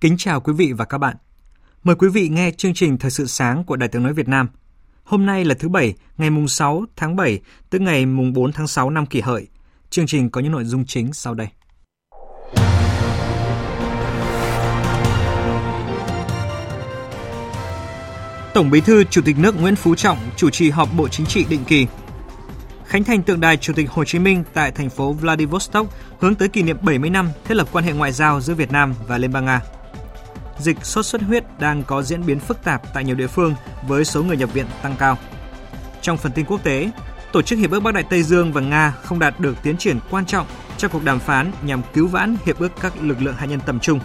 Kính chào quý vị và các bạn. Mời quý vị nghe chương trình Thời sự sáng của Đài tiếng nói Việt Nam. Hôm nay là thứ Bảy, ngày mùng 6 tháng 7, tức ngày mùng 4 tháng 6 năm kỷ hợi. Chương trình có những nội dung chính sau đây. Tổng Bí thư Chủ tịch nước Nguyễn Phú Trọng chủ trì họp Bộ Chính trị định kỳ. Khánh thành tượng đài Chủ tịch Hồ Chí Minh tại thành phố Vladivostok hướng tới kỷ niệm 70 năm thiết lập quan hệ ngoại giao giữa Việt Nam và Liên bang Nga dịch sốt xuất huyết đang có diễn biến phức tạp tại nhiều địa phương với số người nhập viện tăng cao. Trong phần tin quốc tế, Tổ chức Hiệp ước Bắc Đại Tây Dương và Nga không đạt được tiến triển quan trọng trong cuộc đàm phán nhằm cứu vãn hiệp ước các lực lượng hạt nhân tầm trung.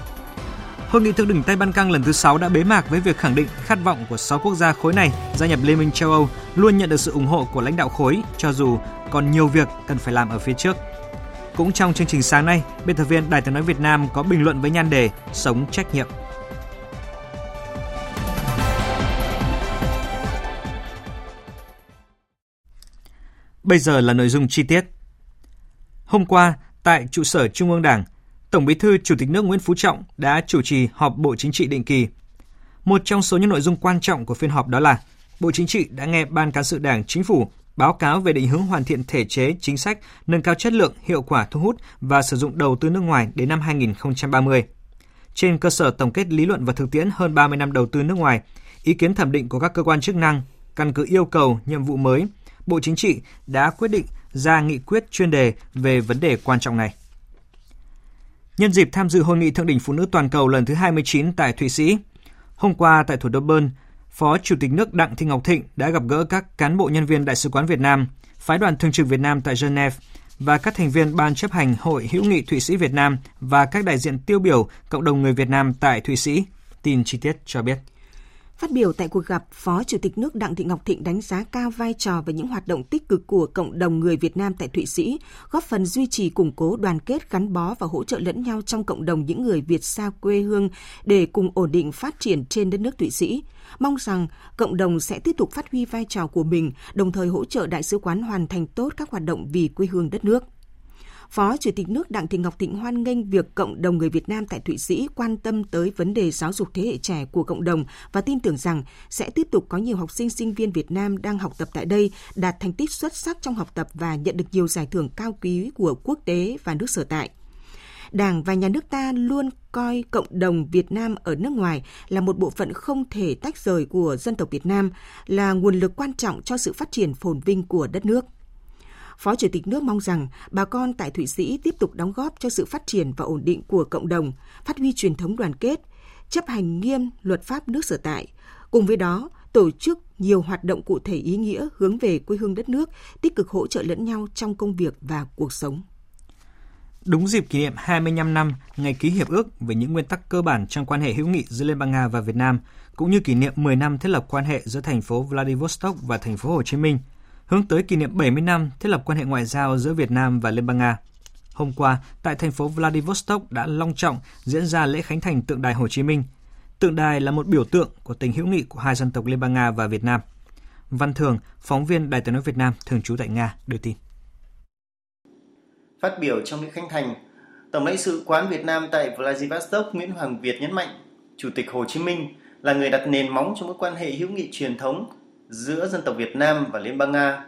Hội nghị thượng đỉnh Tây Ban Căng lần thứ 6 đã bế mạc với việc khẳng định khát vọng của 6 quốc gia khối này gia nhập Liên minh châu Âu luôn nhận được sự ủng hộ của lãnh đạo khối cho dù còn nhiều việc cần phải làm ở phía trước. Cũng trong chương trình sáng nay, biên tập viên Đài tiếng nói Việt Nam có bình luận với nhan đề Sống trách nhiệm. Bây giờ là nội dung chi tiết. Hôm qua, tại trụ sở Trung ương Đảng, Tổng Bí thư Chủ tịch nước Nguyễn Phú Trọng đã chủ trì họp Bộ Chính trị định kỳ. Một trong số những nội dung quan trọng của phiên họp đó là Bộ Chính trị đã nghe Ban Cán sự Đảng Chính phủ báo cáo về định hướng hoàn thiện thể chế, chính sách, nâng cao chất lượng, hiệu quả thu hút và sử dụng đầu tư nước ngoài đến năm 2030. Trên cơ sở tổng kết lý luận và thực tiễn hơn 30 năm đầu tư nước ngoài, ý kiến thẩm định của các cơ quan chức năng, căn cứ yêu cầu, nhiệm vụ mới, Bộ Chính trị đã quyết định ra nghị quyết chuyên đề về vấn đề quan trọng này. Nhân dịp tham dự Hội nghị Thượng đỉnh Phụ nữ Toàn cầu lần thứ 29 tại Thụy Sĩ, hôm qua tại thủ đô Bern, Phó Chủ tịch nước Đặng Thị Ngọc Thịnh đã gặp gỡ các cán bộ nhân viên Đại sứ quán Việt Nam, phái đoàn thường trực Việt Nam tại Geneva và các thành viên Ban chấp hành Hội hữu nghị Thụy Sĩ Việt Nam và các đại diện tiêu biểu cộng đồng người Việt Nam tại Thụy Sĩ. Tin chi tiết cho biết. Phát biểu tại cuộc gặp, Phó Chủ tịch nước Đặng Thị Ngọc Thịnh đánh giá cao vai trò và những hoạt động tích cực của cộng đồng người Việt Nam tại Thụy Sĩ, góp phần duy trì củng cố đoàn kết gắn bó và hỗ trợ lẫn nhau trong cộng đồng những người Việt xa quê hương để cùng ổn định phát triển trên đất nước Thụy Sĩ. Mong rằng cộng đồng sẽ tiếp tục phát huy vai trò của mình, đồng thời hỗ trợ đại sứ quán hoàn thành tốt các hoạt động vì quê hương đất nước. Phó Chủ tịch nước Đặng Thị Ngọc Thịnh hoan nghênh việc cộng đồng người Việt Nam tại Thụy Sĩ quan tâm tới vấn đề giáo dục thế hệ trẻ của cộng đồng và tin tưởng rằng sẽ tiếp tục có nhiều học sinh sinh viên Việt Nam đang học tập tại đây đạt thành tích xuất sắc trong học tập và nhận được nhiều giải thưởng cao quý của quốc tế và nước sở tại. Đảng và nhà nước ta luôn coi cộng đồng Việt Nam ở nước ngoài là một bộ phận không thể tách rời của dân tộc Việt Nam, là nguồn lực quan trọng cho sự phát triển phồn vinh của đất nước. Phó Chủ tịch nước mong rằng bà con tại Thụy Sĩ tiếp tục đóng góp cho sự phát triển và ổn định của cộng đồng, phát huy truyền thống đoàn kết, chấp hành nghiêm luật pháp nước sở tại. Cùng với đó, tổ chức nhiều hoạt động cụ thể ý nghĩa hướng về quê hương đất nước, tích cực hỗ trợ lẫn nhau trong công việc và cuộc sống. Đúng dịp kỷ niệm 25 năm ngày ký hiệp ước về những nguyên tắc cơ bản trong quan hệ hữu nghị giữa Liên bang Nga và Việt Nam, cũng như kỷ niệm 10 năm thiết lập quan hệ giữa thành phố Vladivostok và thành phố Hồ Chí Minh – hướng tới kỷ niệm 70 năm thiết lập quan hệ ngoại giao giữa Việt Nam và Liên bang Nga. Hôm qua, tại thành phố Vladivostok đã long trọng diễn ra lễ khánh thành tượng đài Hồ Chí Minh. Tượng đài là một biểu tượng của tình hữu nghị của hai dân tộc Liên bang Nga và Việt Nam. Văn Thường, phóng viên Đài tiếng nói Việt Nam thường trú tại Nga đưa tin. Phát biểu trong lễ khánh thành, Tổng lãnh sự quán Việt Nam tại Vladivostok Nguyễn Hoàng Việt nhấn mạnh, Chủ tịch Hồ Chí Minh là người đặt nền móng cho mối quan hệ hữu nghị truyền thống giữa dân tộc Việt Nam và Liên bang Nga.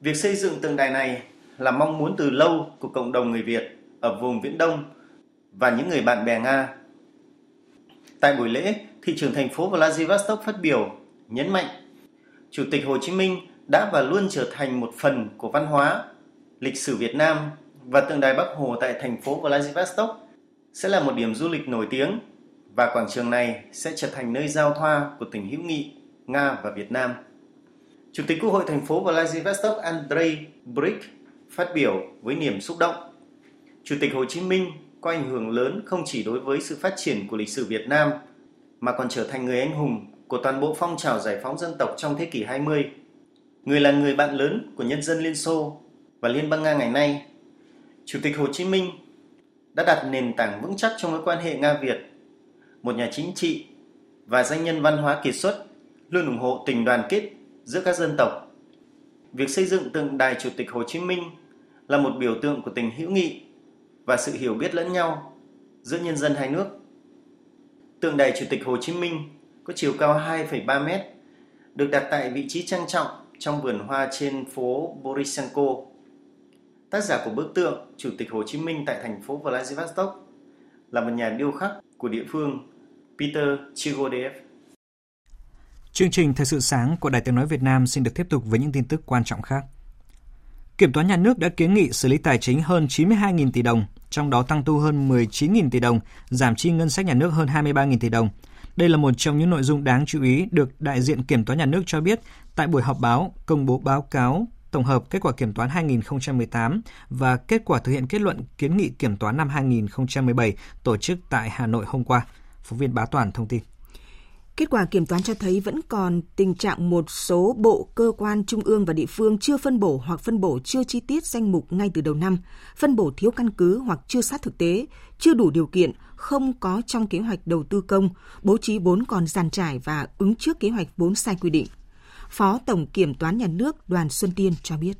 Việc xây dựng tượng đài này là mong muốn từ lâu của cộng đồng người Việt ở vùng Viễn Đông và những người bạn bè Nga. Tại buổi lễ, thị trưởng thành phố Vladivostok phát biểu nhấn mạnh Chủ tịch Hồ Chí Minh đã và luôn trở thành một phần của văn hóa, lịch sử Việt Nam và tượng đài Bắc Hồ tại thành phố Vladivostok sẽ là một điểm du lịch nổi tiếng và quảng trường này sẽ trở thành nơi giao thoa của tình hữu nghị Nga và Việt Nam. Chủ tịch Quốc hội thành phố Vladivostok Andrei Brick phát biểu với niềm xúc động. Chủ tịch Hồ Chí Minh có ảnh hưởng lớn không chỉ đối với sự phát triển của lịch sử Việt Nam, mà còn trở thành người anh hùng của toàn bộ phong trào giải phóng dân tộc trong thế kỷ 20. Người là người bạn lớn của nhân dân Liên Xô và Liên bang Nga ngày nay. Chủ tịch Hồ Chí Minh đã đặt nền tảng vững chắc trong mối quan hệ Nga-Việt. Một nhà chính trị và danh nhân văn hóa kiệt xuất luôn ủng hộ tình đoàn kết giữa các dân tộc. Việc xây dựng tượng đài Chủ tịch Hồ Chí Minh là một biểu tượng của tình hữu nghị và sự hiểu biết lẫn nhau giữa nhân dân hai nước. Tượng đài Chủ tịch Hồ Chí Minh có chiều cao 2,3 mét, được đặt tại vị trí trang trọng trong vườn hoa trên phố Borisenko. Tác giả của bức tượng Chủ tịch Hồ Chí Minh tại thành phố Vladivostok là một nhà điêu khắc của địa phương Peter Chigodev. Chương trình Thời sự sáng của Đài Tiếng Nói Việt Nam xin được tiếp tục với những tin tức quan trọng khác. Kiểm toán nhà nước đã kiến nghị xử lý tài chính hơn 92.000 tỷ đồng, trong đó tăng thu hơn 19.000 tỷ đồng, giảm chi ngân sách nhà nước hơn 23.000 tỷ đồng. Đây là một trong những nội dung đáng chú ý được đại diện Kiểm toán nhà nước cho biết tại buổi họp báo công bố báo cáo tổng hợp kết quả kiểm toán 2018 và kết quả thực hiện kết luận kiến nghị kiểm toán năm 2017 tổ chức tại Hà Nội hôm qua. Phóng viên Bá Toàn thông tin. Kết quả kiểm toán cho thấy vẫn còn tình trạng một số bộ, cơ quan trung ương và địa phương chưa phân bổ hoặc phân bổ chưa chi tiết danh mục ngay từ đầu năm, phân bổ thiếu căn cứ hoặc chưa sát thực tế, chưa đủ điều kiện, không có trong kế hoạch đầu tư công, bố trí vốn còn giàn trải và ứng trước kế hoạch vốn sai quy định. Phó Tổng Kiểm toán Nhà nước Đoàn Xuân Tiên cho biết.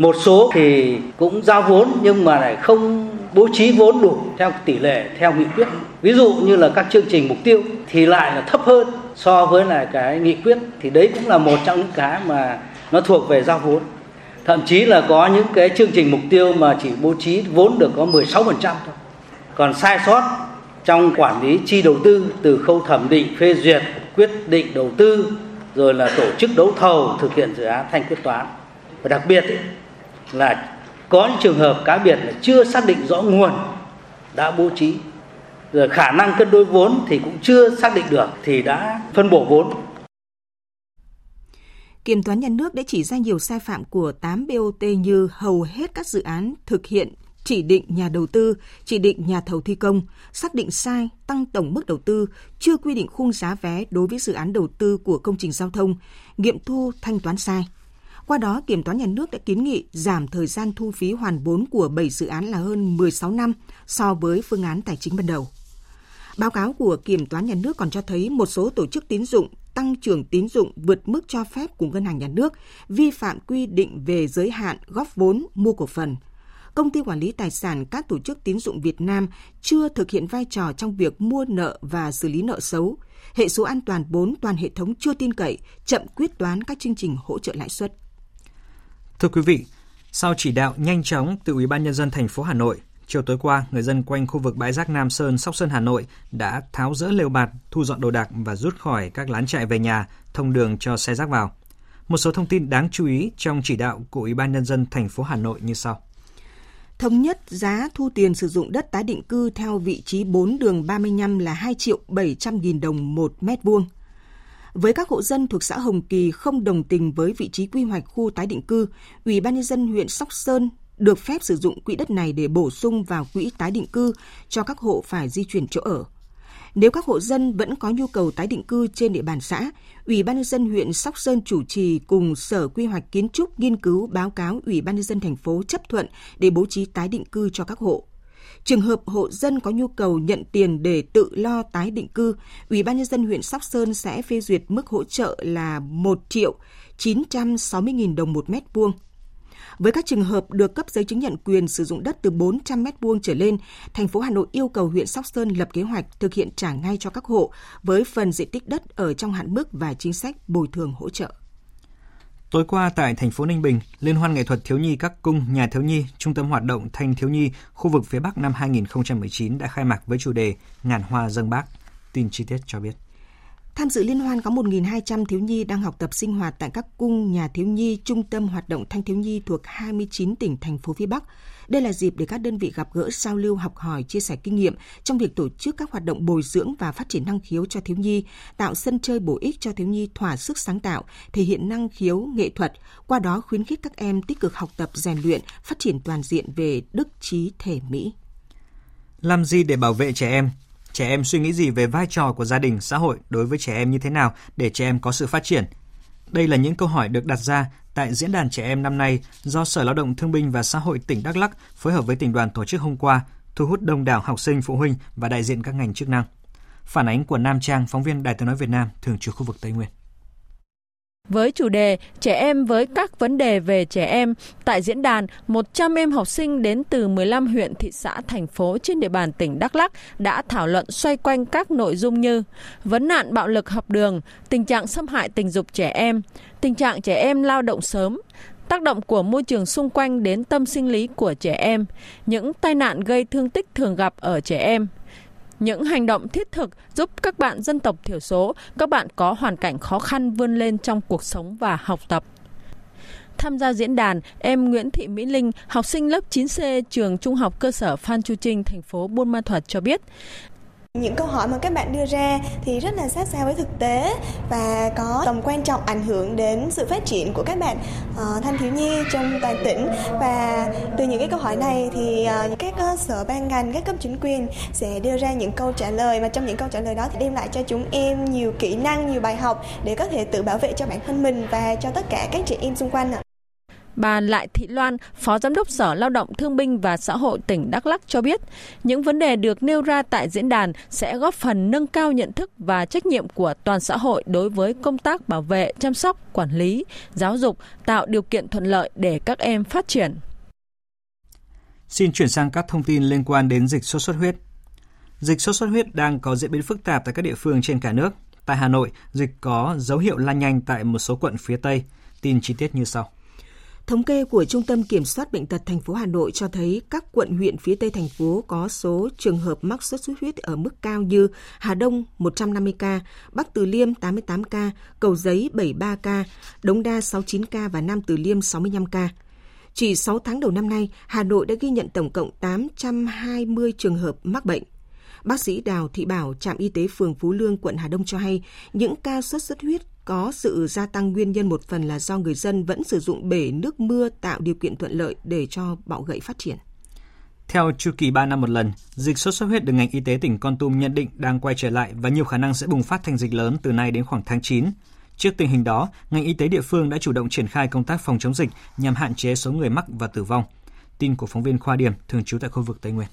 Một số thì cũng giao vốn nhưng mà lại không bố trí vốn đủ theo tỷ lệ theo nghị quyết. Ví dụ như là các chương trình mục tiêu thì lại là thấp hơn so với là cái nghị quyết thì đấy cũng là một trong những cái mà nó thuộc về giao vốn. Thậm chí là có những cái chương trình mục tiêu mà chỉ bố trí vốn được có 16% thôi. Còn sai sót trong quản lý chi đầu tư từ khâu thẩm định phê duyệt quyết định đầu tư rồi là tổ chức đấu thầu thực hiện dự án thanh quyết toán và đặc biệt ý, là có những trường hợp cá biệt là chưa xác định rõ nguồn đã bố trí rồi khả năng cân đối vốn thì cũng chưa xác định được thì đã phân bổ vốn Kiểm toán nhà nước đã chỉ ra nhiều sai phạm của 8 BOT như hầu hết các dự án thực hiện chỉ định nhà đầu tư, chỉ định nhà thầu thi công, xác định sai, tăng tổng mức đầu tư, chưa quy định khung giá vé đối với dự án đầu tư của công trình giao thông, nghiệm thu thanh toán sai. Qua đó, Kiểm toán nhà nước đã kiến nghị giảm thời gian thu phí hoàn vốn của 7 dự án là hơn 16 năm so với phương án tài chính ban đầu. Báo cáo của Kiểm toán nhà nước còn cho thấy một số tổ chức tín dụng tăng trưởng tín dụng vượt mức cho phép của ngân hàng nhà nước, vi phạm quy định về giới hạn góp vốn mua cổ phần. Công ty quản lý tài sản các tổ chức tín dụng Việt Nam chưa thực hiện vai trò trong việc mua nợ và xử lý nợ xấu. Hệ số an toàn vốn toàn hệ thống chưa tin cậy, chậm quyết toán các chương trình hỗ trợ lãi suất. Thưa quý vị, sau chỉ đạo nhanh chóng từ Ủy ban nhân dân thành phố Hà Nội, chiều tối qua, người dân quanh khu vực bãi rác Nam Sơn, Sóc Sơn, Hà Nội đã tháo rỡ lều bạt, thu dọn đồ đạc và rút khỏi các lán trại về nhà, thông đường cho xe rác vào. Một số thông tin đáng chú ý trong chỉ đạo của Ủy ban nhân dân thành phố Hà Nội như sau. Thống nhất giá thu tiền sử dụng đất tái định cư theo vị trí 4 đường 35 là 2 triệu 700 nghìn đồng một mét vuông. Với các hộ dân thuộc xã Hồng Kỳ không đồng tình với vị trí quy hoạch khu tái định cư, Ủy ban nhân dân huyện Sóc Sơn được phép sử dụng quỹ đất này để bổ sung vào quỹ tái định cư cho các hộ phải di chuyển chỗ ở. Nếu các hộ dân vẫn có nhu cầu tái định cư trên địa bàn xã, Ủy ban nhân dân huyện Sóc Sơn chủ trì cùng Sở Quy hoạch Kiến trúc nghiên cứu báo cáo Ủy ban nhân dân thành phố chấp thuận để bố trí tái định cư cho các hộ. Trường hợp hộ dân có nhu cầu nhận tiền để tự lo tái định cư, Ủy ban nhân dân huyện Sóc Sơn sẽ phê duyệt mức hỗ trợ là 1 triệu 960 000 đồng một mét vuông với các trường hợp được cấp giấy chứng nhận quyền sử dụng đất từ 400 m2 trở lên, thành phố Hà Nội yêu cầu huyện Sóc Sơn lập kế hoạch thực hiện trả ngay cho các hộ với phần diện tích đất ở trong hạn mức và chính sách bồi thường hỗ trợ. Tối qua tại thành phố Ninh Bình, Liên hoan nghệ thuật thiếu nhi các cung nhà thiếu nhi, trung tâm hoạt động thanh thiếu nhi khu vực phía Bắc năm 2019 đã khai mạc với chủ đề Ngàn hoa dâng bác. Tin chi tiết cho biết. Tham dự liên hoan có 1.200 thiếu nhi đang học tập sinh hoạt tại các cung nhà thiếu nhi, trung tâm hoạt động thanh thiếu nhi thuộc 29 tỉnh, thành phố phía Bắc. Đây là dịp để các đơn vị gặp gỡ, giao lưu, học hỏi, chia sẻ kinh nghiệm trong việc tổ chức các hoạt động bồi dưỡng và phát triển năng khiếu cho thiếu nhi, tạo sân chơi bổ ích cho thiếu nhi thỏa sức sáng tạo, thể hiện năng khiếu nghệ thuật, qua đó khuyến khích các em tích cực học tập, rèn luyện, phát triển toàn diện về đức trí thể mỹ. Làm gì để bảo vệ trẻ em? Trẻ em suy nghĩ gì về vai trò của gia đình, xã hội đối với trẻ em như thế nào để trẻ em có sự phát triển? Đây là những câu hỏi được đặt ra tại Diễn đàn Trẻ Em năm nay do Sở Lao động Thương binh và Xã hội tỉnh Đắk Lắk phối hợp với tỉnh đoàn tổ chức hôm qua, thu hút đông đảo học sinh, phụ huynh và đại diện các ngành chức năng. Phản ánh của Nam Trang, phóng viên Đài tiếng nói Việt Nam, thường trú khu vực Tây Nguyên. Với chủ đề Trẻ em với các vấn đề về trẻ em, tại diễn đàn, 100 em học sinh đến từ 15 huyện, thị xã, thành phố trên địa bàn tỉnh Đắk Lắk đã thảo luận xoay quanh các nội dung như vấn nạn bạo lực học đường, tình trạng xâm hại tình dục trẻ em, tình trạng trẻ em lao động sớm, tác động của môi trường xung quanh đến tâm sinh lý của trẻ em, những tai nạn gây thương tích thường gặp ở trẻ em, những hành động thiết thực giúp các bạn dân tộc thiểu số, các bạn có hoàn cảnh khó khăn vươn lên trong cuộc sống và học tập. Tham gia diễn đàn, em Nguyễn Thị Mỹ Linh, học sinh lớp 9C trường Trung học cơ sở Phan Chu Trinh, thành phố Buôn Ma Thuột cho biết, những câu hỏi mà các bạn đưa ra thì rất là sát sao với thực tế và có tầm quan trọng ảnh hưởng đến sự phát triển của các bạn uh, thanh thiếu nhi trong toàn tỉnh và từ những cái câu hỏi này thì uh, các uh, sở ban ngành các cấp chính quyền sẽ đưa ra những câu trả lời và trong những câu trả lời đó thì đem lại cho chúng em nhiều kỹ năng nhiều bài học để có thể tự bảo vệ cho bản thân mình và cho tất cả các trẻ em xung quanh ạ. Bà Lại Thị Loan, Phó Giám đốc Sở Lao động Thương binh và Xã hội tỉnh Đắk Lắk cho biết, những vấn đề được nêu ra tại diễn đàn sẽ góp phần nâng cao nhận thức và trách nhiệm của toàn xã hội đối với công tác bảo vệ, chăm sóc, quản lý, giáo dục, tạo điều kiện thuận lợi để các em phát triển. Xin chuyển sang các thông tin liên quan đến dịch sốt xuất huyết. Dịch sốt xuất huyết đang có diễn biến phức tạp tại các địa phương trên cả nước. Tại Hà Nội, dịch có dấu hiệu lan nhanh tại một số quận phía Tây. Tin chi tiết như sau. Thống kê của Trung tâm Kiểm soát Bệnh tật thành phố Hà Nội cho thấy các quận huyện phía Tây thành phố có số trường hợp mắc sốt xuất huyết ở mức cao như Hà Đông 150 ca, Bắc Từ Liêm 88 ca, Cầu Giấy 73 ca, Đống Đa 69 ca và Nam Từ Liêm 65 ca. Chỉ 6 tháng đầu năm nay, Hà Nội đã ghi nhận tổng cộng 820 trường hợp mắc bệnh. Bác sĩ Đào Thị Bảo, trạm y tế phường Phú Lương, quận Hà Đông cho hay, những ca sốt xuất huyết có sự gia tăng nguyên nhân một phần là do người dân vẫn sử dụng bể nước mưa tạo điều kiện thuận lợi để cho bọ gậy phát triển. Theo chu kỳ 3 năm một lần, dịch sốt xuất huyết được ngành y tế tỉnh Con Tum nhận định đang quay trở lại và nhiều khả năng sẽ bùng phát thành dịch lớn từ nay đến khoảng tháng 9. Trước tình hình đó, ngành y tế địa phương đã chủ động triển khai công tác phòng chống dịch nhằm hạn chế số người mắc và tử vong. Tin của phóng viên Khoa Điểm thường trú tại khu vực Tây Nguyên.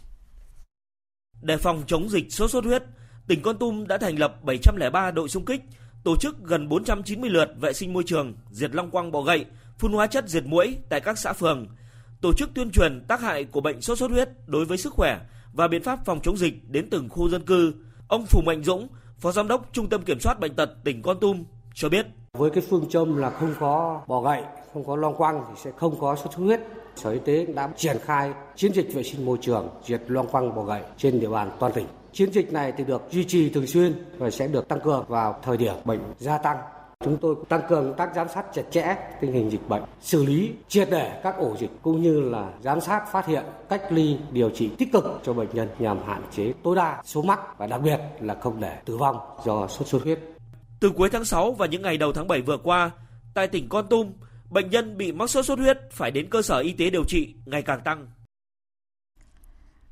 Để phòng chống dịch sốt xuất huyết, tỉnh Con Tum đã thành lập 703 đội xung kích, tổ chức gần 490 lượt vệ sinh môi trường, diệt long quang, bọ gậy, phun hóa chất diệt muỗi tại các xã phường, tổ chức tuyên truyền tác hại của bệnh sốt xuất huyết đối với sức khỏe và biện pháp phòng chống dịch đến từng khu dân cư. Ông Phùng Mạnh Dũng, Phó Giám đốc Trung tâm Kiểm soát Bệnh tật tỉnh Con Tum cho biết. Với cái phương châm là không có bọ gậy, không có long quăng thì sẽ không có sốt xuất huyết. Sở Y tế đã triển khai chiến dịch vệ sinh môi trường diệt loang quăng bọ gậy trên địa bàn toàn tỉnh. Chiến dịch này thì được duy trì thường xuyên và sẽ được tăng cường vào thời điểm bệnh gia tăng. Chúng tôi tăng cường công tác giám sát chặt chẽ tình hình dịch bệnh, xử lý triệt để các ổ dịch cũng như là giám sát phát hiện, cách ly, điều trị tích cực cho bệnh nhân nhằm hạn chế tối đa số mắc và đặc biệt là không để tử vong do sốt xuất huyết. Từ cuối tháng 6 và những ngày đầu tháng 7 vừa qua, tại tỉnh Con Tum, bệnh nhân bị mắc sốt xuất huyết phải đến cơ sở y tế điều trị ngày càng tăng.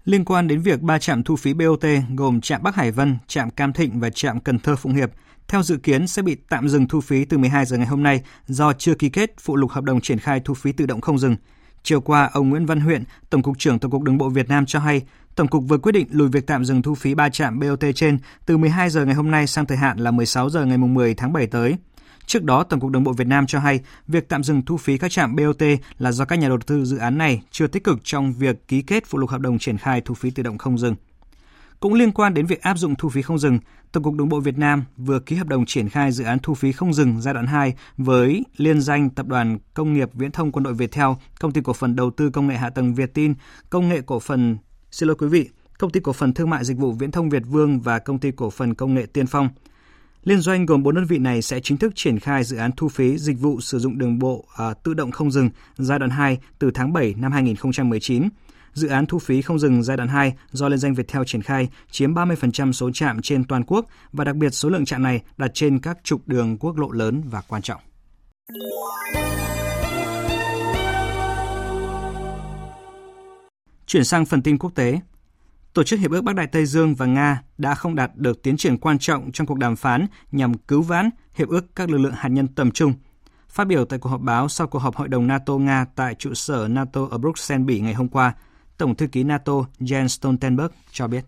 Liên quan đến việc ba trạm thu phí BOT gồm trạm Bắc Hải Vân, trạm Cam Thịnh và trạm Cần Thơ Phụng Hiệp, theo dự kiến sẽ bị tạm dừng thu phí từ 12 giờ ngày hôm nay do chưa ký kết phụ lục hợp đồng triển khai thu phí tự động không dừng. Chiều qua, ông Nguyễn Văn Huyện, Tổng cục trưởng Tổng cục Đường bộ Việt Nam cho hay, Tổng cục vừa quyết định lùi việc tạm dừng thu phí ba trạm BOT trên từ 12 giờ ngày hôm nay sang thời hạn là 16 giờ ngày 10 tháng 7 tới. Trước đó, Tổng cục Đường bộ Việt Nam cho hay việc tạm dừng thu phí các trạm BOT là do các nhà đầu tư dự án này chưa tích cực trong việc ký kết phụ lục hợp đồng triển khai thu phí tự động không dừng. Cũng liên quan đến việc áp dụng thu phí không dừng, Tổng cục Đường bộ Việt Nam vừa ký hợp đồng triển khai dự án thu phí không dừng giai đoạn 2 với liên danh Tập đoàn Công nghiệp Viễn thông Quân đội Việt Theo, Công ty cổ phần đầu tư công nghệ hạ tầng Việt Tin, Công nghệ cổ phần Xin lỗi quý vị, Công ty cổ phần thương mại dịch vụ Viễn thông Việt Vương và Công ty cổ phần công nghệ Tiên Phong – Liên doanh gồm 4 đơn vị này sẽ chính thức triển khai dự án thu phí dịch vụ sử dụng đường bộ à, tự động không dừng giai đoạn 2 từ tháng 7 năm 2019. Dự án thu phí không dừng giai đoạn 2 do liên danh Viettel triển khai chiếm 30% số trạm trên toàn quốc và đặc biệt số lượng trạm này đặt trên các trục đường quốc lộ lớn và quan trọng. Chuyển sang phần tin quốc tế. Tổ chức Hiệp ước Bắc Đại Tây Dương và Nga đã không đạt được tiến triển quan trọng trong cuộc đàm phán nhằm cứu vãn Hiệp ước các lực lượng hạt nhân tầm trung. Phát biểu tại cuộc họp báo sau cuộc họp Hội đồng NATO-Nga tại trụ sở NATO ở Bruxelles, Bỉ ngày hôm qua, Tổng thư ký NATO Jens Stoltenberg cho biết.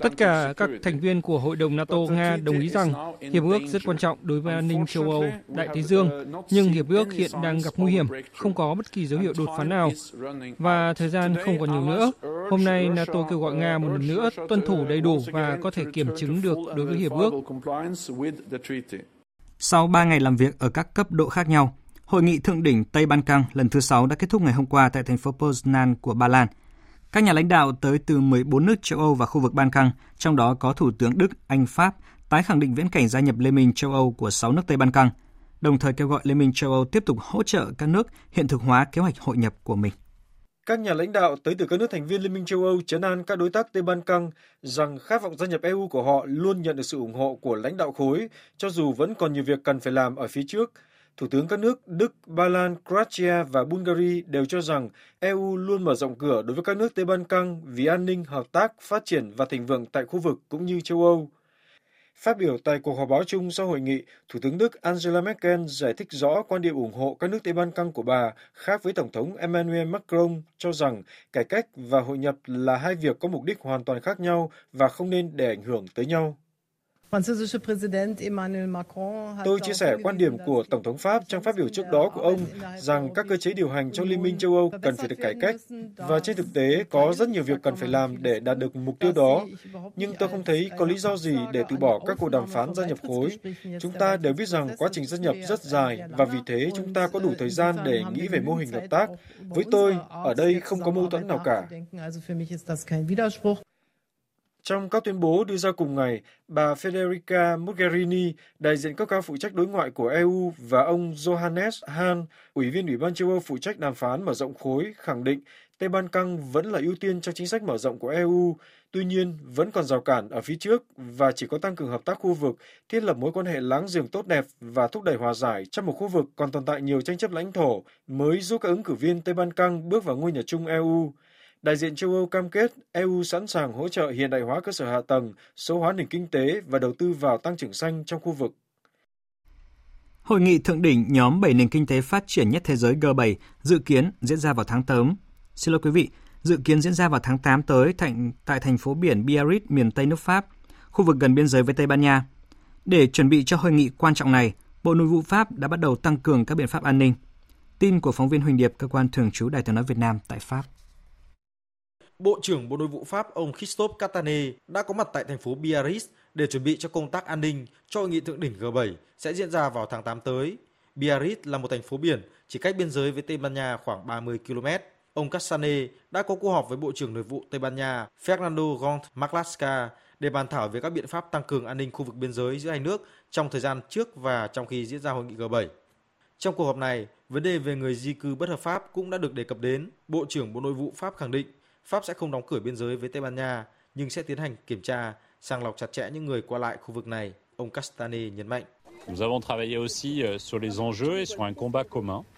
Tất cả các thành viên của Hội đồng NATO Nga đồng ý rằng hiệp ước rất quan trọng đối với an ninh châu Âu, Đại Tây Dương, nhưng hiệp ước hiện đang gặp nguy hiểm, không có bất kỳ dấu hiệu đột phá nào. Và thời gian không còn nhiều nữa. Hôm nay NATO kêu gọi Nga một lần nữa tuân thủ đầy đủ và có thể kiểm chứng được đối với hiệp ước. Sau 3 ngày làm việc ở các cấp độ khác nhau, Hội nghị thượng đỉnh Tây Ban Căng lần thứ 6 đã kết thúc ngày hôm qua tại thành phố Poznan của Ba Lan. Các nhà lãnh đạo tới từ 14 nước châu Âu và khu vực Ban Căng, trong đó có Thủ tướng Đức, Anh, Pháp, tái khẳng định viễn cảnh gia nhập Liên minh châu Âu của 6 nước Tây Ban Căng, đồng thời kêu gọi Liên minh châu Âu tiếp tục hỗ trợ các nước hiện thực hóa kế hoạch hội nhập của mình. Các nhà lãnh đạo tới từ các nước thành viên Liên minh châu Âu chấn an các đối tác Tây Ban Căng rằng khát vọng gia nhập EU của họ luôn nhận được sự ủng hộ của lãnh đạo khối, cho dù vẫn còn nhiều việc cần phải làm ở phía trước – Thủ tướng các nước Đức, Ba Lan, Croatia và Bulgaria đều cho rằng EU luôn mở rộng cửa đối với các nước Tây Ban Căng vì an ninh, hợp tác, phát triển và thịnh vượng tại khu vực cũng như châu Âu. Phát biểu tại cuộc họp báo chung sau hội nghị, Thủ tướng Đức Angela Merkel giải thích rõ quan điểm ủng hộ các nước Tây Ban Căng của bà khác với Tổng thống Emmanuel Macron cho rằng cải cách và hội nhập là hai việc có mục đích hoàn toàn khác nhau và không nên để ảnh hưởng tới nhau. Tôi chia sẻ quan điểm của Tổng thống Pháp trong phát biểu trước đó của ông rằng các cơ chế điều hành trong Liên minh châu Âu cần phải được cải cách và trên thực tế có rất nhiều việc cần phải làm để đạt được mục tiêu đó. Nhưng tôi không thấy có lý do gì để từ bỏ các cuộc đàm phán gia nhập khối. Chúng ta đều biết rằng quá trình gia nhập rất dài và vì thế chúng ta có đủ thời gian để nghĩ về mô hình hợp tác. Với tôi, ở đây không có mâu thuẫn nào cả. Trong các tuyên bố đưa ra cùng ngày, bà Federica Mogherini, đại diện cấp cao phụ trách đối ngoại của EU và ông Johannes Hahn, Ủy viên Ủy ban châu Âu phụ trách đàm phán mở rộng khối, khẳng định Tây Ban Căng vẫn là ưu tiên trong chính sách mở rộng của EU, tuy nhiên vẫn còn rào cản ở phía trước và chỉ có tăng cường hợp tác khu vực, thiết lập mối quan hệ láng giềng tốt đẹp và thúc đẩy hòa giải trong một khu vực còn tồn tại nhiều tranh chấp lãnh thổ mới giúp các ứng cử viên Tây Ban Căng bước vào ngôi nhà chung EU. Đại diện châu Âu cam kết EU sẵn sàng hỗ trợ hiện đại hóa cơ sở hạ tầng, số hóa nền kinh tế và đầu tư vào tăng trưởng xanh trong khu vực. Hội nghị thượng đỉnh nhóm 7 nền kinh tế phát triển nhất thế giới G7 dự kiến diễn ra vào tháng 8. Xin lỗi quý vị, dự kiến diễn ra vào tháng 8 tới thành, tại thành phố biển Biarritz, miền Tây nước Pháp, khu vực gần biên giới với Tây Ban Nha. Để chuẩn bị cho hội nghị quan trọng này, Bộ Nội vụ Pháp đã bắt đầu tăng cường các biện pháp an ninh. Tin của phóng viên Huỳnh Điệp, cơ quan thường trú Đài tiếng nói Việt Nam tại Pháp. Bộ trưởng Bộ Nội vụ Pháp ông Christophe Catane đã có mặt tại thành phố Biarritz để chuẩn bị cho công tác an ninh cho hội nghị thượng đỉnh G7 sẽ diễn ra vào tháng 8 tới. Biarritz là một thành phố biển chỉ cách biên giới với Tây Ban Nha khoảng 30 km. Ông Cassane đã có cuộc họp với Bộ trưởng Nội vụ Tây Ban Nha Fernando Gont Marlaska để bàn thảo về các biện pháp tăng cường an ninh khu vực biên giới giữa hai nước trong thời gian trước và trong khi diễn ra hội nghị G7. Trong cuộc họp này, vấn đề về người di cư bất hợp pháp cũng đã được đề cập đến. Bộ trưởng Bộ Nội vụ Pháp khẳng định Pháp sẽ không đóng cửa biên giới với Tây Ban Nha, nhưng sẽ tiến hành kiểm tra, sàng lọc chặt chẽ những người qua lại khu vực này, ông Castane nhấn mạnh. Euh,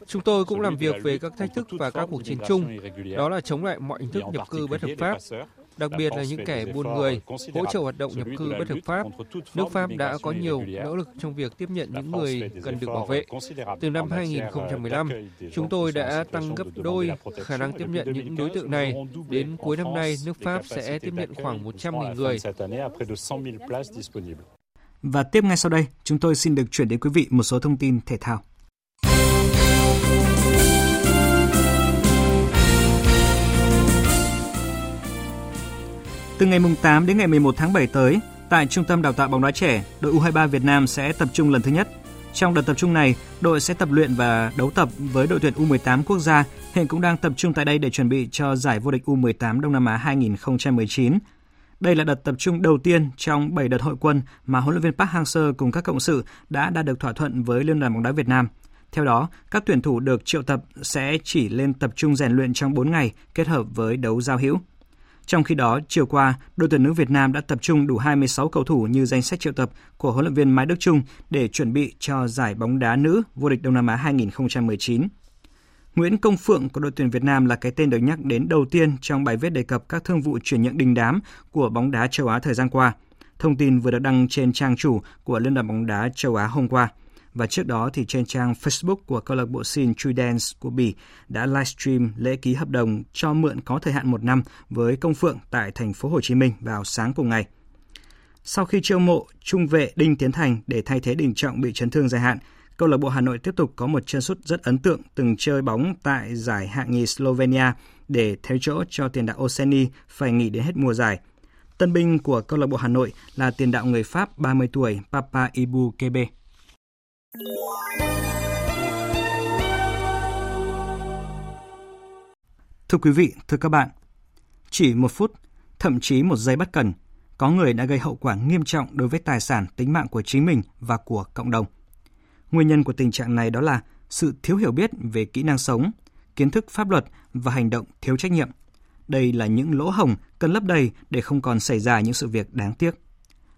Chúng tôi cũng làm việc về các thách thức và các cuộc chiến chung, đó là chống lại mọi hình thức nhập cư bất hợp pháp, đặc biệt là những kẻ buôn người, hỗ trợ hoạt động nhập cư bất hợp pháp. Nước Pháp đã có nhiều nỗ lực trong việc tiếp nhận những người cần được bảo vệ. Từ năm 2015, chúng tôi đã tăng gấp đôi khả năng tiếp nhận những đối tượng này. Đến cuối năm nay, nước Pháp sẽ tiếp nhận khoảng 100.000 người. Và tiếp ngay sau đây, chúng tôi xin được chuyển đến quý vị một số thông tin thể thao. Từ ngày 8 đến ngày 11 tháng 7 tới, tại Trung tâm Đào tạo bóng đá trẻ, đội U23 Việt Nam sẽ tập trung lần thứ nhất Trong đợt tập trung này, đội sẽ tập luyện và đấu tập với đội tuyển U18 quốc gia, hiện cũng đang tập trung tại đây để chuẩn bị cho giải vô địch U18 Đông Nam Á 2019. Đây là đợt tập trung đầu tiên trong 7 đợt hội quân mà huấn luyện viên Park Hang-seo cùng các cộng sự đã đạt được thỏa thuận với Liên đoàn bóng đá Việt Nam. Theo đó, các tuyển thủ được triệu tập sẽ chỉ lên tập trung rèn luyện trong 4 ngày kết hợp với đấu giao hữu. Trong khi đó, chiều qua, đội tuyển nữ Việt Nam đã tập trung đủ 26 cầu thủ như danh sách triệu tập của huấn luyện viên Mai Đức Trung để chuẩn bị cho giải bóng đá nữ vô địch Đông Nam Á 2019. Nguyễn Công Phượng của đội tuyển Việt Nam là cái tên được nhắc đến đầu tiên trong bài viết đề cập các thương vụ chuyển nhượng đình đám của bóng đá châu Á thời gian qua. Thông tin vừa được đăng trên trang chủ của Liên đoàn bóng đá châu Á hôm qua. Và trước đó thì trên trang Facebook của câu lạc bộ Sin Dance của Bỉ đã livestream lễ ký hợp đồng cho mượn có thời hạn một năm với Công Phượng tại thành phố Hồ Chí Minh vào sáng cùng ngày. Sau khi chiêu mộ trung vệ Đinh Tiến Thành để thay thế Đình Trọng bị chấn thương dài hạn, câu lạc bộ Hà Nội tiếp tục có một chân sút rất ấn tượng từng chơi bóng tại giải hạng nhì Slovenia để theo chỗ cho tiền đạo Oseni phải nghỉ đến hết mùa giải. Tân binh của câu lạc bộ Hà Nội là tiền đạo người Pháp 30 tuổi Papa Ibu Kebe. Thưa quý vị, thưa các bạn, chỉ một phút, thậm chí một giây bất cần, có người đã gây hậu quả nghiêm trọng đối với tài sản, tính mạng của chính mình và của cộng đồng. Nguyên nhân của tình trạng này đó là sự thiếu hiểu biết về kỹ năng sống, kiến thức pháp luật và hành động thiếu trách nhiệm. Đây là những lỗ hồng cần lấp đầy để không còn xảy ra những sự việc đáng tiếc.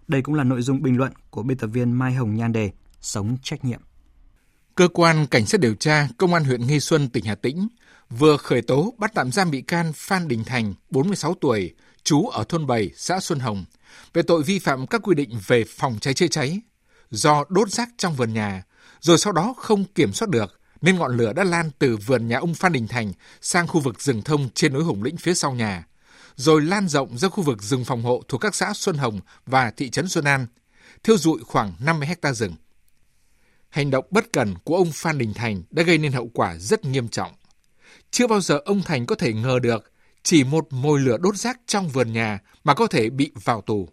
Đây cũng là nội dung bình luận của biên tập viên Mai Hồng Nhan Đề, Sống trách nhiệm. Cơ quan Cảnh sát điều tra Công an huyện Nghi Xuân, tỉnh Hà Tĩnh vừa khởi tố bắt tạm giam bị can Phan Đình Thành, 46 tuổi, trú ở thôn 7, xã Xuân Hồng, về tội vi phạm các quy định về phòng cháy chữa cháy do đốt rác trong vườn nhà, rồi sau đó không kiểm soát được nên ngọn lửa đã lan từ vườn nhà ông Phan Đình Thành sang khu vực rừng thông trên núi Hùng Lĩnh phía sau nhà, rồi lan rộng ra khu vực rừng phòng hộ thuộc các xã Xuân Hồng và thị trấn Xuân An, thiêu dụi khoảng 50 hecta rừng. Hành động bất cần của ông Phan Đình Thành đã gây nên hậu quả rất nghiêm trọng. Chưa bao giờ ông Thành có thể ngờ được chỉ một mồi lửa đốt rác trong vườn nhà mà có thể bị vào tù.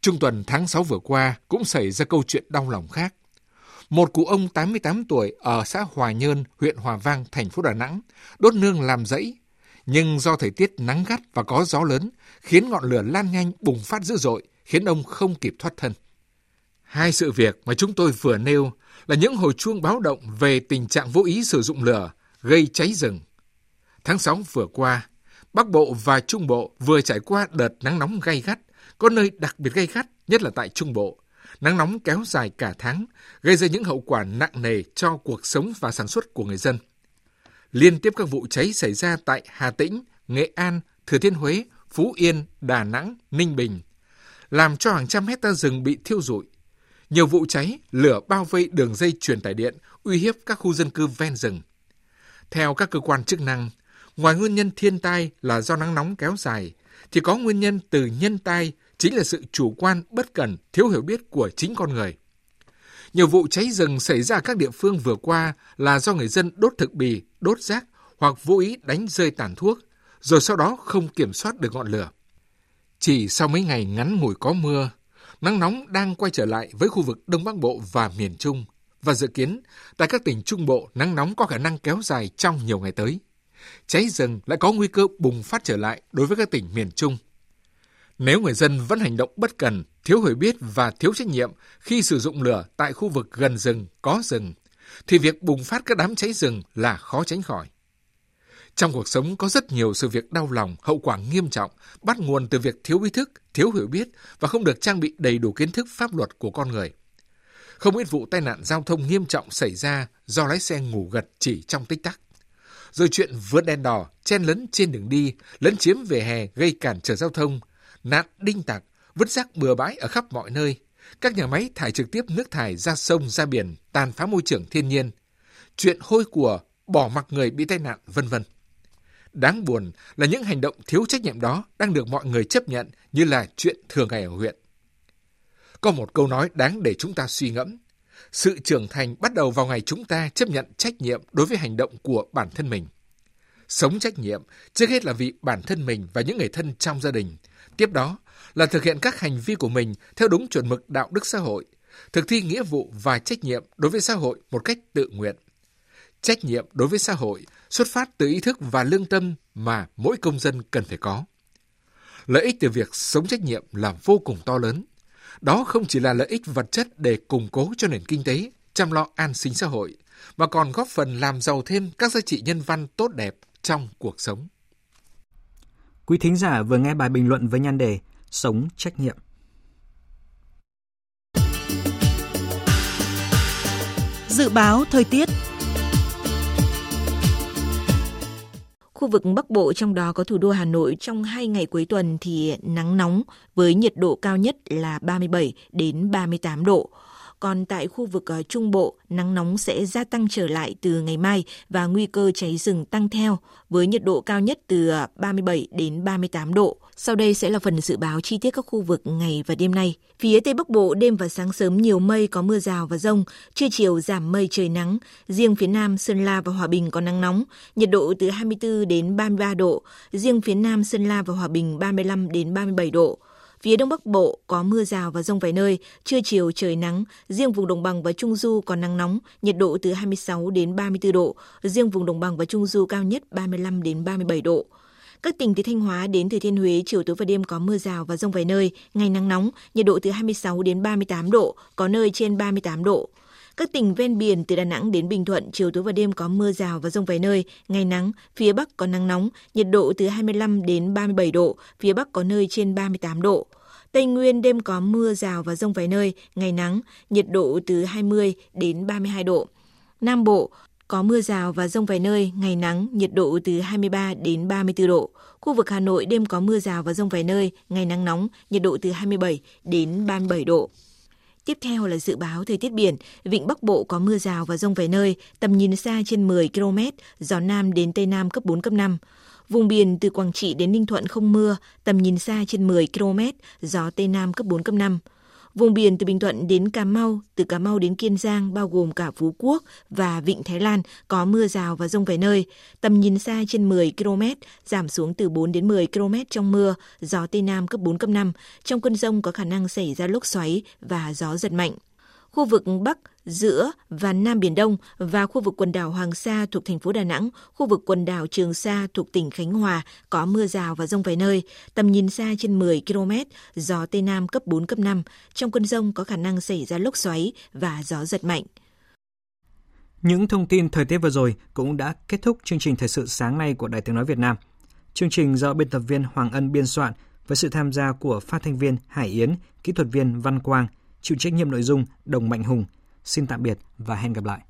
Trung tuần tháng 6 vừa qua cũng xảy ra câu chuyện đau lòng khác. Một cụ ông 88 tuổi ở xã Hòa Nhơn, huyện Hòa Vang, thành phố Đà Nẵng, đốt nương làm rẫy. Nhưng do thời tiết nắng gắt và có gió lớn, khiến ngọn lửa lan nhanh bùng phát dữ dội, khiến ông không kịp thoát thân. Hai sự việc mà chúng tôi vừa nêu là những hồi chuông báo động về tình trạng vô ý sử dụng lửa gây cháy rừng. Tháng 6 vừa qua, Bắc Bộ và Trung Bộ vừa trải qua đợt nắng nóng gay gắt, có nơi đặc biệt gay gắt, nhất là tại Trung Bộ. Nắng nóng kéo dài cả tháng, gây ra những hậu quả nặng nề cho cuộc sống và sản xuất của người dân. Liên tiếp các vụ cháy xảy ra tại Hà Tĩnh, Nghệ An, Thừa Thiên Huế, Phú Yên, Đà Nẵng, Ninh Bình, làm cho hàng trăm hecta rừng bị thiêu rụi, nhiều vụ cháy, lửa bao vây đường dây truyền tải điện, uy hiếp các khu dân cư ven rừng. Theo các cơ quan chức năng, ngoài nguyên nhân thiên tai là do nắng nóng kéo dài, thì có nguyên nhân từ nhân tai chính là sự chủ quan bất cẩn, thiếu hiểu biết của chính con người. Nhiều vụ cháy rừng xảy ra ở các địa phương vừa qua là do người dân đốt thực bì, đốt rác hoặc vô ý đánh rơi tàn thuốc, rồi sau đó không kiểm soát được ngọn lửa. Chỉ sau mấy ngày ngắn ngủi có mưa, nắng nóng đang quay trở lại với khu vực Đông Bắc Bộ và miền Trung và dự kiến tại các tỉnh Trung Bộ nắng nóng có khả năng kéo dài trong nhiều ngày tới. Cháy rừng lại có nguy cơ bùng phát trở lại đối với các tỉnh miền Trung. Nếu người dân vẫn hành động bất cần, thiếu hiểu biết và thiếu trách nhiệm khi sử dụng lửa tại khu vực gần rừng, có rừng, thì việc bùng phát các đám cháy rừng là khó tránh khỏi. Trong cuộc sống có rất nhiều sự việc đau lòng, hậu quả nghiêm trọng, bắt nguồn từ việc thiếu ý thức, thiếu hiểu biết và không được trang bị đầy đủ kiến thức pháp luật của con người. Không ít vụ tai nạn giao thông nghiêm trọng xảy ra do lái xe ngủ gật chỉ trong tích tắc. Rồi chuyện vượt đèn đỏ, chen lấn trên đường đi, lấn chiếm vỉa hè gây cản trở giao thông, nạn đinh tặc, vứt rác bừa bãi ở khắp mọi nơi. Các nhà máy thải trực tiếp nước thải ra sông, ra biển, tàn phá môi trường thiên nhiên. Chuyện hôi của, bỏ mặc người bị tai nạn, vân vân. Đáng buồn là những hành động thiếu trách nhiệm đó đang được mọi người chấp nhận như là chuyện thường ngày ở huyện. Có một câu nói đáng để chúng ta suy ngẫm. Sự trưởng thành bắt đầu vào ngày chúng ta chấp nhận trách nhiệm đối với hành động của bản thân mình. Sống trách nhiệm trước hết là vì bản thân mình và những người thân trong gia đình. Tiếp đó là thực hiện các hành vi của mình theo đúng chuẩn mực đạo đức xã hội, thực thi nghĩa vụ và trách nhiệm đối với xã hội một cách tự nguyện. Trách nhiệm đối với xã hội xuất phát từ ý thức và lương tâm mà mỗi công dân cần phải có. Lợi ích từ việc sống trách nhiệm là vô cùng to lớn. Đó không chỉ là lợi ích vật chất để củng cố cho nền kinh tế, chăm lo an sinh xã hội, mà còn góp phần làm giàu thêm các giá trị nhân văn tốt đẹp trong cuộc sống. Quý thính giả vừa nghe bài bình luận với nhan đề Sống trách nhiệm. Dự báo thời tiết Khu vực Bắc Bộ, trong đó có thủ đô Hà Nội, trong hai ngày cuối tuần thì nắng nóng với nhiệt độ cao nhất là 37 đến 38 độ. Còn tại khu vực ờ, Trung Bộ, nắng nóng sẽ gia tăng trở lại từ ngày mai và nguy cơ cháy rừng tăng theo với nhiệt độ cao nhất từ ờ, 37 đến 38 độ. Sau đây sẽ là phần dự báo chi tiết các khu vực ngày và đêm nay. Phía Tây Bắc Bộ đêm và sáng sớm nhiều mây có mưa rào và rông, trưa chiều giảm mây trời nắng. Riêng phía Nam Sơn La và Hòa Bình có nắng nóng, nhiệt độ từ 24 đến 33 độ. Riêng phía Nam Sơn La và Hòa Bình 35 đến 37 độ. Phía Đông Bắc Bộ có mưa rào và rông vài nơi, trưa chiều trời nắng, riêng vùng đồng bằng và trung du có nắng nóng, nhiệt độ từ 26 đến 34 độ, riêng vùng đồng bằng và trung du cao nhất 35 đến 37 độ. Các tỉnh từ Thanh Hóa đến Thừa Thiên Huế chiều tối và đêm có mưa rào và rông vài nơi, ngày nắng nóng, nhiệt độ từ 26 đến 38 độ, có nơi trên 38 độ. Các tỉnh ven biển từ Đà Nẵng đến Bình Thuận chiều tối và đêm có mưa rào và rông vài nơi, ngày nắng, phía Bắc có nắng nóng, nhiệt độ từ 25 đến 37 độ, phía Bắc có nơi trên 38 độ. Tây Nguyên đêm có mưa rào và rông vài nơi, ngày nắng, nhiệt độ từ 20 đến 32 độ. Nam Bộ có mưa rào và rông vài nơi, ngày nắng, nhiệt độ từ 23 đến 34 độ. Khu vực Hà Nội đêm có mưa rào và rông vài nơi, ngày nắng nóng, nhiệt độ từ 27 đến 37 độ. Tiếp theo là dự báo thời tiết biển. Vịnh Bắc Bộ có mưa rào và rông vài nơi, tầm nhìn xa trên 10 km, gió Nam đến Tây Nam cấp 4, cấp 5. Vùng biển từ Quảng Trị đến Ninh Thuận không mưa, tầm nhìn xa trên 10 km, gió Tây Nam cấp 4, cấp 5. Vùng biển từ Bình Thuận đến Cà Mau, từ Cà Mau đến Kiên Giang bao gồm cả Phú Quốc và Vịnh Thái Lan có mưa rào và rông vài nơi, tầm nhìn xa trên 10 km, giảm xuống từ 4 đến 10 km trong mưa, gió Tây Nam cấp 4, cấp 5. Trong cơn rông có khả năng xảy ra lốc xoáy và gió giật mạnh khu vực Bắc, giữa và Nam Biển Đông và khu vực quần đảo Hoàng Sa thuộc thành phố Đà Nẵng, khu vực quần đảo Trường Sa thuộc tỉnh Khánh Hòa có mưa rào và rông vài nơi, tầm nhìn xa trên 10 km, gió Tây Nam cấp 4, cấp 5. Trong cơn rông có khả năng xảy ra lốc xoáy và gió giật mạnh. Những thông tin thời tiết vừa rồi cũng đã kết thúc chương trình thời sự sáng nay của Đài Tiếng Nói Việt Nam. Chương trình do biên tập viên Hoàng Ân biên soạn với sự tham gia của phát thanh viên Hải Yến, kỹ thuật viên Văn Quang – chịu trách nhiệm nội dung Đồng Mạnh Hùng. Xin tạm biệt và hẹn gặp lại.